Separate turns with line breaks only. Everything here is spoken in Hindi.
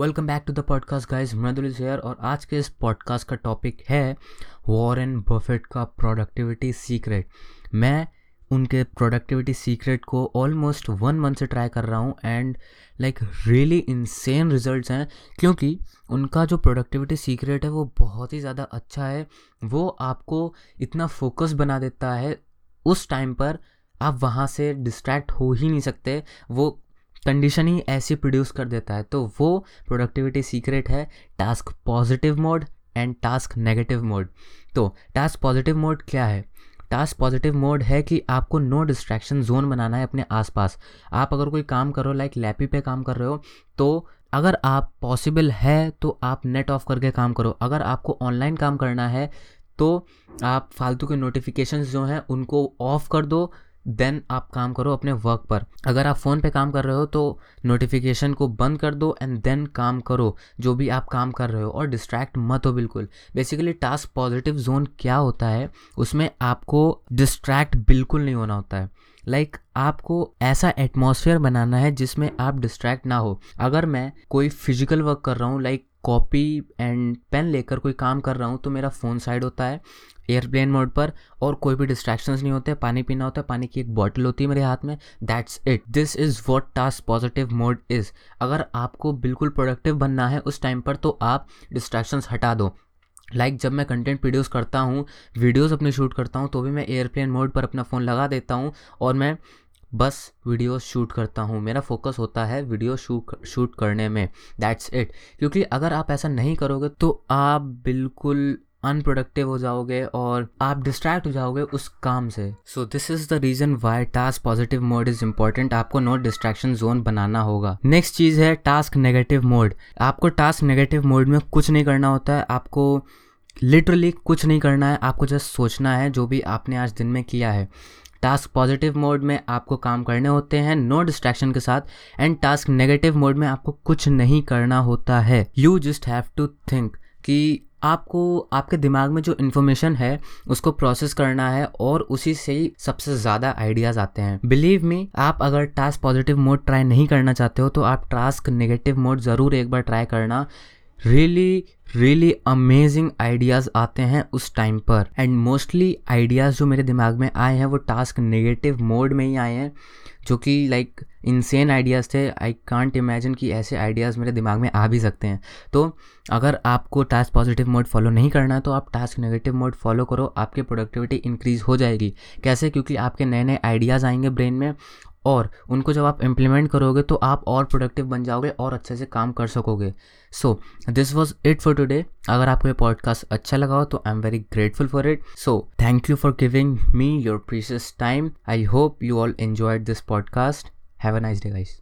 Welcome back to the podcast guys Mridul share और आज के इस पॉडकास्ट का टॉपिक है वॉरेन बफेट का प्रोडक्टिविटी सीक्रेट मैं उनके प्रोडक्टिविटी सीक्रेट को ऑलमोस्ट वन मंथ से ट्राई कर रहा हूँ and like really insane results हैं, क्योंकि उनका जो प्रोडक्टिविटी सीक्रेट है वो बहुत ही ज़्यादा अच्छा है। वो आपको इतना फोकस बना देता है, उस टाइम पर आप वहाँ से डिस्ट्रैक्ट हो ही नहीं सकते। वो कंडीशन ही ऐसी प्रोड्यूस कर देता है तो वो प्रोडक्टिविटी सीक्रेट है task positive mode and task negative mode तो टास्क पॉजिटिव मोड क्या है? टास्क पॉजिटिव मोड है कि आपको नो डिस्ट्रैक्शन जोन बनाना है अपने आसपास। आप अगर कोई काम कर रहे हो लाइक लैपी पे काम कर रहे हो तो अगर आप पॉसिबल है तो आप नेट ऑफ़ करके काम करो। अगर आपको ऑनलाइन काम करना है तो आप फालतू के नोटिफिकेशंस जो हैं, उनको ऑफ़ कर दो देन आप काम करो अपने वर्क पर। अगर आप फ़ोन पे काम कर रहे हो तो नोटिफिकेशन को बंद कर दो एंड देन काम करो जो भी आप काम कर रहे हो और डिस्ट्रैक्ट मत हो बिल्कुल। बेसिकली टास्क पॉजिटिव जोन क्या होता है उसमें आपको डिस्ट्रैक्ट बिल्कुल नहीं होना होता है। लाइक like, आपको ऐसा एटमॉस्फेयर बनाना है जिसमें आप डिस्ट्रैक्ट ना हो। अगर मैं कोई फ़िज़िकल वर्क कर रहा हूँ लाइक कॉपी एंड पेन लेकर कोई काम कर रहा हूँ तो मेरा फ़ोन साइड होता है एयरप्लेन मोड पर और कोई भी डिस्ट्रैक्शंस नहीं होते, पानी पीना होता है, पानी की एक बॉटल होती है मेरे हाथ में that's it this is what task positive mode is अगर आपको बिल्कुल प्रोडक्टिव बनना है उस टाइम पर तो आप डिस्ट्रैक्शंस हटा दो। लाइक like जब मैं कंटेंट प्रोड्यूस करता हूँ वीडियोज़ अपने शूट करता हूँ तो भी मैं एयरप्लेन मोड पर अपना फ़ोन लगा देता हूँ और मैं बस वीडियो शूट करता हूँ। मेरा फोकस होता है वीडियो शूट शूट करने में। दैट्स इट क्योंकि अगर आप ऐसा नहीं करोगे तो आप बिल्कुल अनप्रोडक्टिव हो जाओगे और आप डिस्ट्रैक्ट हो जाओगे उस काम से। So this is the reason why task positive mode is important आपको नो डिस्ट्रैक्शन जोन बनाना होगा। नेक्स्ट चीज़ है टास्क नेगेटिव मोड आपको टास्क नेगेटिव मोड में कुछ नहीं करना होता है। आपको लिटरली कुछ नहीं करना है। आपको जस्ट सोचना है जो भी आपने आज दिन में किया है। टास्क पॉजिटिव मोड में आपको काम करने होते हैं नो डिस्ट्रैक्शन के साथ एंड टास्क नेगेटिव मोड में आपको कुछ नहीं करना होता है। You just have to think कि आपको, आपके दिमाग में जो इन्फॉर्मेशन है, उसको प्रोसेस करना है और उसी से ही सबसे ज़्यादा आइडियाज़ आते हैं। बिलीव मी आप अगर टास्क पॉजिटिव मोड ट्राई नहीं करना चाहते हो तो आप टास्क नेगेटिव मोड ज़रूर एक बार ट्राई करना। रियली रियली अमेजिंग आइडियाज़ आते हैं उस टाइम पर. एंड मोस्टली आइडियाज़ जो मेरे दिमाग में आए हैं, वो टास्क नेगेटिव मोड में ही आए हैं, जो कि लाइक इनसेन आइडियाज़ थे. आई कांट इमेजिन कि ऐसे आइडियाज़ मेरे दिमाग में आ भी सकते हैं. तो अगर आपको टास्क पॉजिटिव मोड फॉलो नहीं करना है तो आप टास्क नेगेटिव मोड फॉलो करो, आपकी प्रोडक्टिविटी इंक्रीज़ हो जाएगी. कैसे? क्योंकि आपके नए नए आइडियाज़ आएँगे ब्रेन में और उनको जब आप इम्प्लीमेंट करोगे तो आप और प्रोडक्टिव बन जाओगे और अच्छे से काम कर सकोगे। So this was it for today अगर आपको ये पॉडकास्ट अच्छा लगा हो तो I am very grateful for it so thank you for giving me your precious time I hope you all enjoyed this podcast have a nice day guys